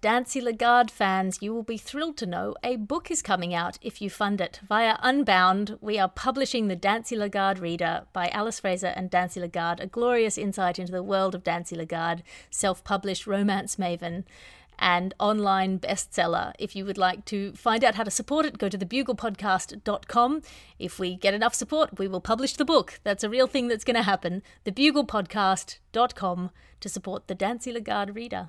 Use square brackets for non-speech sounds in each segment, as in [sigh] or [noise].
Dancy Lagarde fans, you will be thrilled to know a book is coming out if you fund it. Via Unbound, we are publishing The Dancy Lagarde Reader by Alice Fraser and Dancy Lagarde, a glorious insight into the world of Dancy Lagarde, self published romance maven and online bestseller. If you would like to find out how to support it, go to thebuglepodcast.com. If we get enough support, we will publish the book. That's a real thing that's going to happen. Thebuglepodcast.com to support the Dancy Lagarde reader.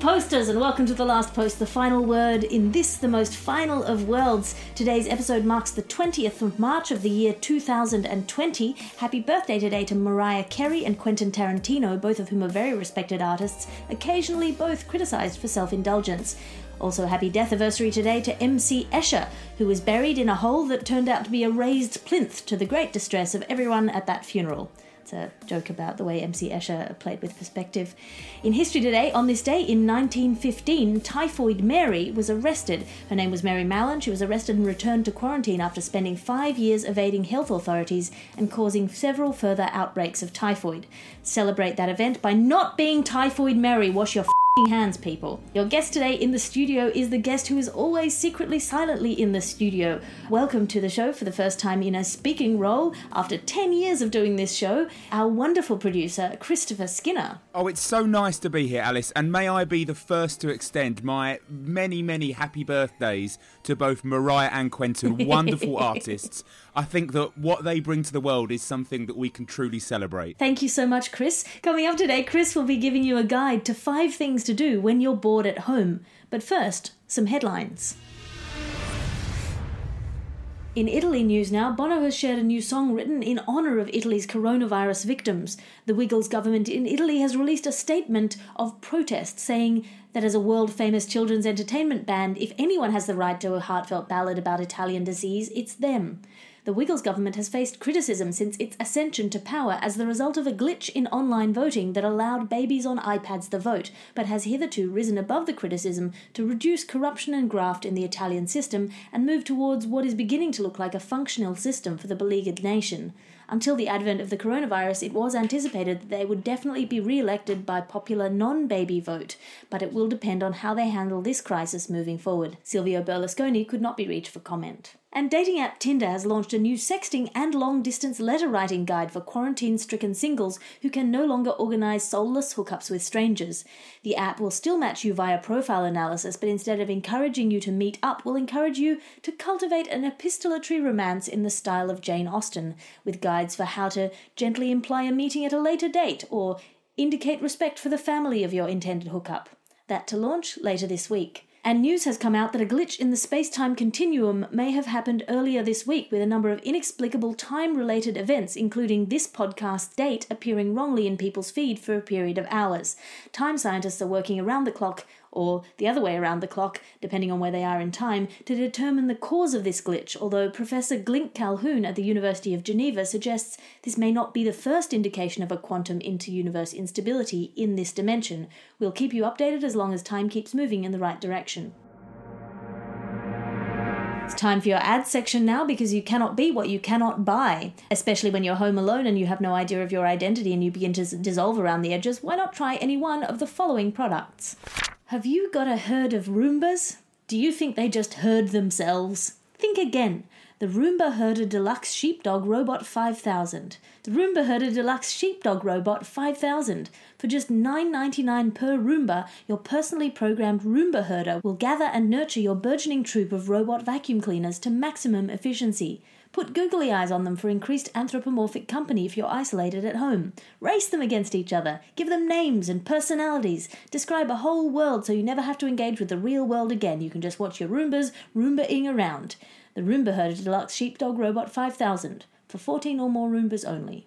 Posters, and welcome to the last post, the final word in this, the most final of worlds. Today's episode marks the 20th of March of the year 2020. Happy birthday today to Mariah Carey and Quentin Tarantino, both of whom are very respected artists, occasionally both criticized for self indulgence. Also, happy death anniversary today to MC Escher, who was buried in a hole that turned out to be a raised plinth to the great distress of everyone at that funeral. It's a uh, joke about the way MC Escher played with perspective. In history today, on this day in 1915, Typhoid Mary was arrested. Her name was Mary Mallon. She was arrested and returned to quarantine after spending five years evading health authorities and causing several further outbreaks of typhoid. Celebrate that event by not being Typhoid Mary. Wash your f***ing hands, people. Your guest today in the studio is the guest who is always secretly, silently in the studio. Welcome to the show for the first time in a speaking role after 10 years of doing this show, our wonderful producer, Christopher Skinner. Oh, it's so nice to be here, Alice, and may I be the first to extend my many, many happy birthdays to both Mariah and Quentin, [laughs] wonderful artists. I think that what they bring to the world is something that we can truly celebrate. Thank you so much, Chris. Coming up today, Chris will be giving you a guide to five things to do when you're bored at home. But first, some headlines. In Italy news now, Bono has shared a new song written in honour of Italy's coronavirus victims. The Wiggles government in Italy has released a statement of protest saying that as a world famous children's entertainment band, if anyone has the right to a heartfelt ballad about Italian disease, it's them. The Wiggles government has faced criticism since its ascension to power as the result of a glitch in online voting that allowed babies on iPads the vote, but has hitherto risen above the criticism to reduce corruption and graft in the Italian system and move towards what is beginning to look like a functional system for the beleaguered nation. Until the advent of the coronavirus, it was anticipated that they would definitely be re elected by popular non baby vote, but it will depend on how they handle this crisis moving forward. Silvio Berlusconi could not be reached for comment. And dating app Tinder has launched a new sexting and long distance letter writing guide for quarantine stricken singles who can no longer organize soulless hookups with strangers. The app will still match you via profile analysis, but instead of encouraging you to meet up, will encourage you to cultivate an epistolatory romance in the style of Jane Austen, with guides for how to gently imply a meeting at a later date or indicate respect for the family of your intended hookup. That to launch later this week. And news has come out that a glitch in the space time continuum may have happened earlier this week, with a number of inexplicable time related events, including this podcast date appearing wrongly in people's feed for a period of hours. Time scientists are working around the clock or the other way around the clock, depending on where they are in time, to determine the cause of this glitch, although Professor Glink Calhoun at the University of Geneva suggests this may not be the first indication of a quantum inter-universe instability in this dimension. We'll keep you updated as long as time keeps moving in the right direction. It's time for your ad section now because you cannot be what you cannot buy. Especially when you're home alone and you have no idea of your identity and you begin to dissolve around the edges, why not try any one of the following products? Have you got a herd of Roombas? Do you think they just herd themselves? Think again the Roomba Herder Deluxe Sheepdog Robot 5000. The Roomba Herder Deluxe Sheepdog Robot 5000. For just $9.99 per Roomba, your personally programmed Roomba herder will gather and nurture your burgeoning troop of robot vacuum cleaners to maximum efficiency. Put googly eyes on them for increased anthropomorphic company if you're isolated at home. Race them against each other. Give them names and personalities. Describe a whole world so you never have to engage with the real world again. You can just watch your Roombas Roomba-ing around the Roomba Herder Deluxe Sheepdog Robot 5000 for 14 or more Roombas only.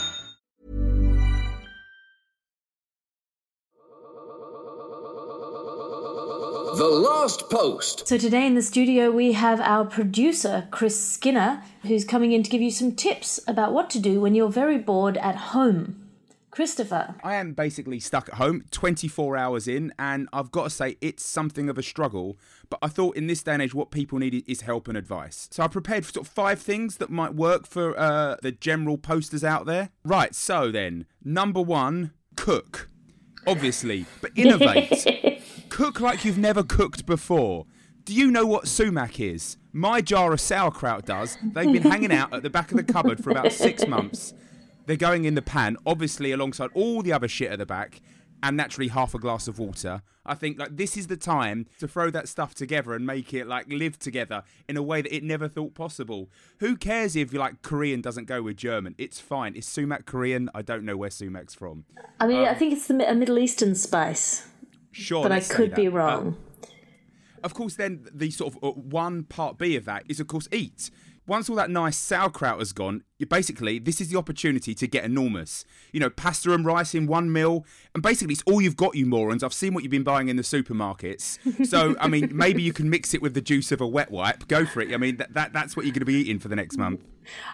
The Last Post. So today in the studio we have our producer Chris Skinner who's coming in to give you some tips about what to do when you're very bored at home. Christopher. I am basically stuck at home 24 hours in, and I've got to say it's something of a struggle. But I thought in this day and age, what people need is help and advice. So I prepared sort of five things that might work for uh, the general posters out there. Right, so then, number one, cook. Obviously, but innovate. [laughs] cook like you've never cooked before. Do you know what sumac is? My jar of sauerkraut does. They've been hanging out at the back of the cupboard for about six months. They're going in the pan, obviously alongside all the other shit at the back, and naturally half a glass of water. I think like this is the time to throw that stuff together and make it like live together in a way that it never thought possible. Who cares if like Korean doesn't go with German? It's fine. Is sumac Korean? I don't know where sumac's from. I mean, I um, think it's the, a Middle Eastern spice, Sure, but I could be. Uh, wrong. of course, then the sort of uh, one part B of that is, of course, eat. Once all that nice sauerkraut has gone, basically this is the opportunity to get enormous. You know, pasta and rice in one meal, and basically it's all you've got, you morons. I've seen what you've been buying in the supermarkets. So, I mean, [laughs] maybe you can mix it with the juice of a wet wipe. Go for it. I mean, that, that that's what you're going to be eating for the next month.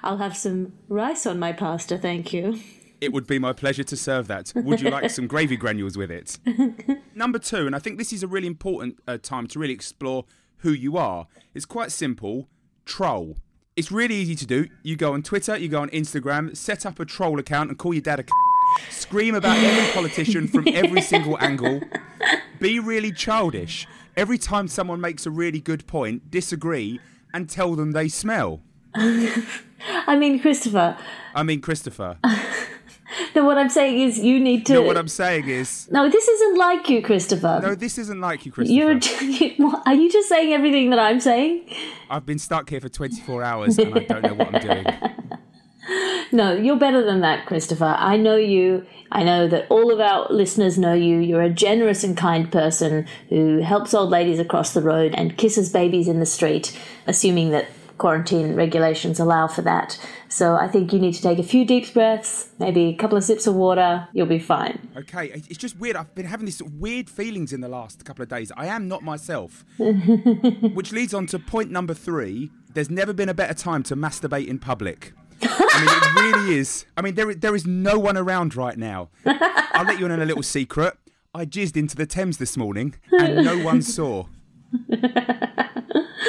I'll have some rice on my pasta, thank you. It would be my pleasure to serve that. Would you like some gravy granules with it? [laughs] Number two, and I think this is a really important uh, time to really explore who you are. It's quite simple troll. It's really easy to do. You go on Twitter, you go on Instagram, set up a troll account and call your dad a c- scream about every [laughs] politician from every single angle. Be really childish. Every time someone makes a really good point, disagree and tell them they smell. [laughs] I mean, Christopher. I mean, Christopher. [laughs] No, what I'm saying is you need to. No, what I'm saying is, No, this isn't like you, Christopher. no, this isn't like you, Christopher. [laughs] You're. what- Are you just saying everything that I'm saying? I've been stuck here for 24 hours and I don't know what I'm doing. [laughs] No, you're better than that, Christopher. I know you. I know that all of our listeners know you. You're a generous and kind person who helps old ladies across the road and kisses babies in the street, assuming that quarantine regulations allow for that. So I think you need to take a few deep breaths, maybe a couple of sips of water. You'll be fine. Okay, it's just weird. I've been having these sort of weird feelings in the last couple of days. I am not myself. [laughs] Which leads on to point number three there's never been a better time to masturbate in public. [laughs] I mean, it really is. I mean, there there is no one around right now. I'll let you in on a little secret. I jizzed into the Thames this morning, and no one saw. [laughs]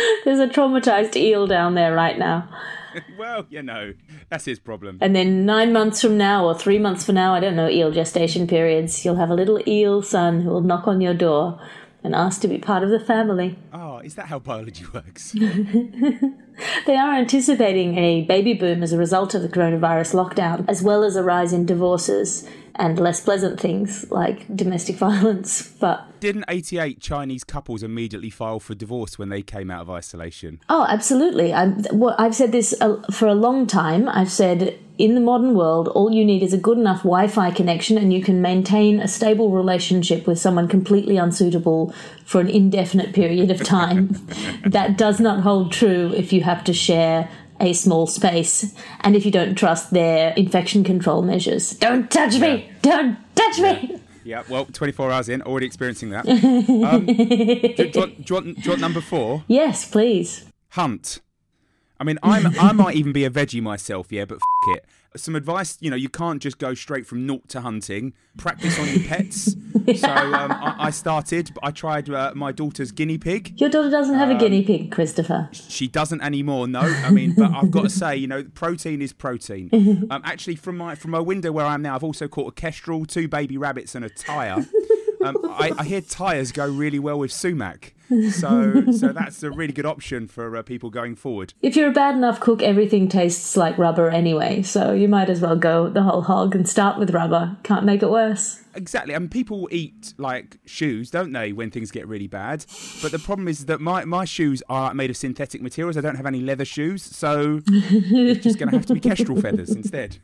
[laughs] There's a traumatized eel down there right now. [laughs] well, you know, that's his problem. And then nine months from now, or three months from now, I don't know eel gestation periods, you'll have a little eel son who will knock on your door and ask to be part of the family. Oh, is that how biology works? [laughs] [laughs] They are anticipating a baby boom as a result of the coronavirus lockdown, as well as a rise in divorces and less pleasant things like domestic [laughs] violence. But Didn't 88 Chinese couples immediately file for divorce when they came out of isolation? Oh, absolutely. I'm, what, I've said this uh, for a long time. I've said in the modern world, all you need is a good enough Wi Fi connection and you can maintain a stable relationship with someone completely unsuitable for an indefinite period of time. [laughs] that does not hold true if you have to share a small space and if you don't trust their infection control measures. Don't touch me! Don't touch me! Yeah, well, 24 hours in, already experiencing that. [laughs] Um, do, do, you want, do, you want, do you want number four? Yes, please. Hunt. I mean, I'm, I might even be a veggie myself, yeah, but f- it. Some advice, you know, you can't just go straight from naught to hunting. Practice on your pets. [laughs] So um, I, I started, I tried uh, my daughter's guinea pig. Your daughter doesn't have a guinea pig, Christopher. She doesn't anymore, no. I mean, but I've got to say, you know, protein is protein. [laughs] Um, actually, from my from my window where I am now, I've also caught a kestrel, two baby rabbits, and a tyre. Um, I, I hear tyres go really well with sumac, so so [laughs] that's a really good option for uh, people going forward. If you're a bad enough cook, everything tastes like rubber anyway, so you might as well go the whole hog and start with rubber. Can't make it worse. Exactly. and people eat like shoes, don't they, when things get really bad? But the problem is that my, my shoes are made of synthetic materials. I don't have any leather shoes, so it's just going to have to be [laughs] kestrel feathers instead.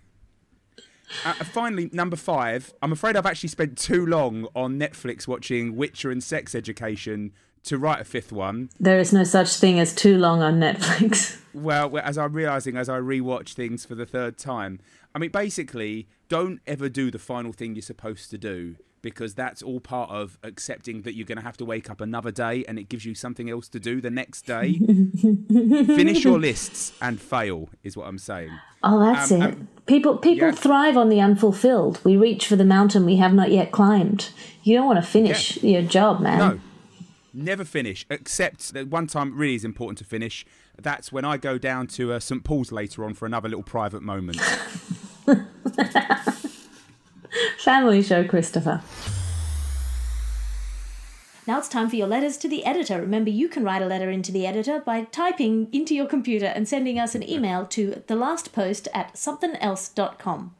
Uh, finally, number five. I'm afraid I've actually spent too long on Netflix watching Witcher and Sex Education to write a fifth one. There is no such thing as too long on Netflix. Well, as I'm realizing as I rewatch things for the third time, I mean, basically, don't ever do the final thing you're supposed to do because that's all part of accepting that you're going to have to wake up another day and it gives you something else to do the next day. [laughs] Finish your lists and fail, is what I'm saying. Oh, that's Um, it. um, people people yeah. thrive on the unfulfilled. We reach for the mountain we have not yet climbed. You don't want to finish your job, man. No, never finish, except that one time really is important to finish. That's when I go down to uh, St Paul's later on for another little private moment. [laughs] Family show, Christopher. Now it's time for your letters to the editor. Remember, you can write a letter into the editor by typing into your computer and sending us an email to thelastpost at somethingelse.com.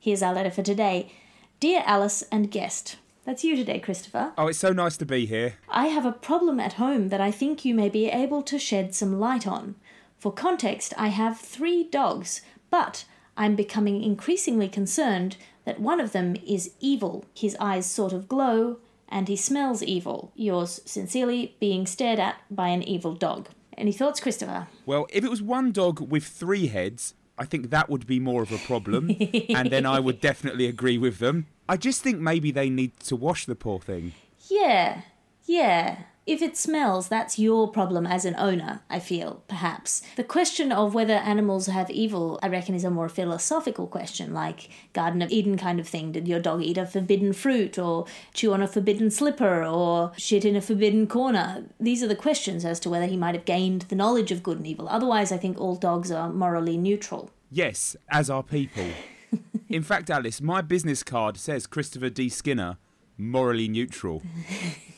Here's our letter for today. Dear Alice and guest. That's you today, Christopher. Oh, it's so nice to be here. I have a problem at home that I think you may be able to shed some light on. For context, I have three dogs, but I'm becoming increasingly concerned that one of them is evil. His eyes sort of glow, and he smells evil. Yours sincerely, being stared at by an evil dog. Any thoughts, Christopher? Well, if it was one dog with three heads, I think that would be more of a problem, [laughs] and then I would definitely agree with them. I just think maybe they need to wash the poor thing. Yeah, yeah. If it smells, that's your problem as an owner, I feel, perhaps. The question of whether animals have evil, I reckon, is a more philosophical question, like Garden of Eden kind of thing. Did your dog eat a forbidden fruit, or chew on a forbidden slipper, or shit in a forbidden corner? These are the questions as to whether he might have gained the knowledge of good and evil. Otherwise, I think all dogs are morally neutral. Yes, as are people. [laughs] In fact, Alice, my business card says Christopher D. Skinner, morally neutral.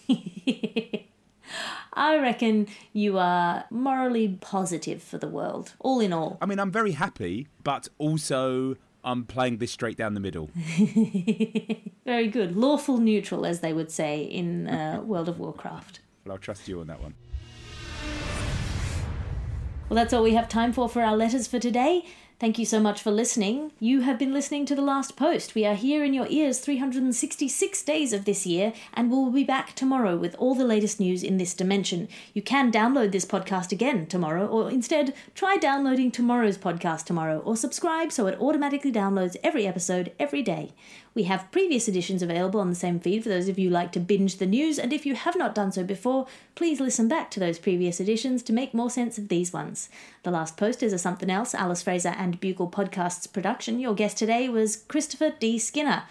[laughs] I reckon you are morally positive for the world, all in all. I mean, I'm very happy, but also I'm playing this straight down the middle. [laughs] Very good. Lawful neutral, as they would say in uh, World of Warcraft. Well, I'll trust you on that one. Well, that's all we have time for for our letters for today. Thank you so much for listening. You have been listening to The Last Post. We are here in your ears 366 days of this year, and we'll be back tomorrow with all the latest news in this dimension. You can download this podcast again tomorrow, or instead, try downloading tomorrow's podcast tomorrow, or subscribe so it automatically downloads every episode every day. We have previous editions available on the same feed for those of you who like to binge the news, and if you have not done so before, please listen back to those previous editions to make more sense of these ones. The Last Post is a Something Else, Alice Fraser and Bugle Podcasts production. Your guest today was Christopher D. Skinner.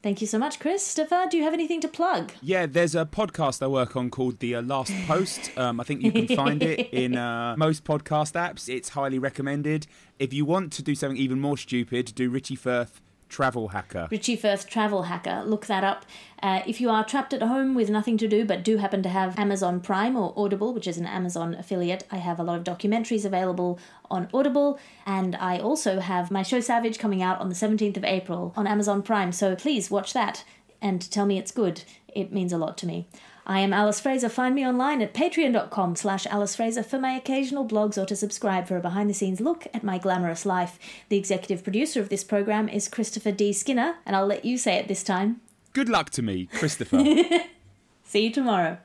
Thank you so much, Christopher. Do you have anything to plug? Yeah, there's a podcast I work on called The uh, Last Post. Um, I think you can find it [laughs] in uh, most podcast apps. It's highly recommended. If you want to do something even more stupid, do Richie Firth Travel Hacker. Richie Firth Travel Hacker. Look that up. Uh, if you are trapped at home with nothing to do but do happen to have Amazon Prime or Audible, which is an Amazon affiliate, I have a lot of documentaries available on Audible, and I also have my show Savage coming out on the 17th of April on Amazon Prime. So please watch that and tell me it's good. It means a lot to me. I am Alice Fraser. Find me online at patreon.com slash Alice Fraser for my occasional blogs or to subscribe for a behind-the-scenes look at my glamorous life. The executive producer of this program is Christopher D. Skinner, and I'll let you say it this time. Good luck to me, Christopher. [laughs] See you tomorrow.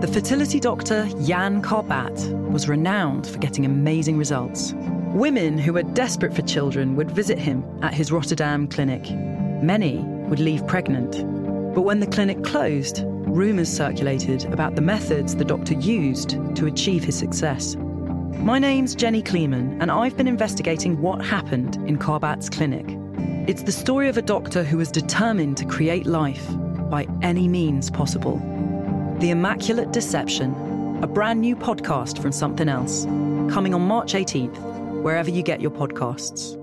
The fertility doctor Jan Karbaat was renowned for getting amazing results. Women who were desperate for children would visit him at his Rotterdam clinic. Many would leave pregnant. But when the clinic closed, rumours circulated about the methods the doctor used to achieve his success. My name's Jenny Kleeman, and I've been investigating what happened in Karbaat's clinic. It's the story of a doctor who was determined to create life by any means possible. The Immaculate Deception, a brand new podcast from Something Else, coming on March 18th, wherever you get your podcasts.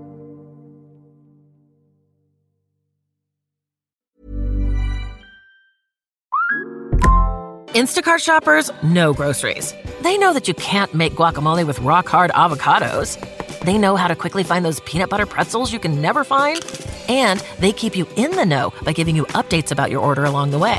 Instacart shoppers know groceries. They know that you can't make guacamole with rock hard avocados. They know how to quickly find those peanut butter pretzels you can never find. And they keep you in the know by giving you updates about your order along the way.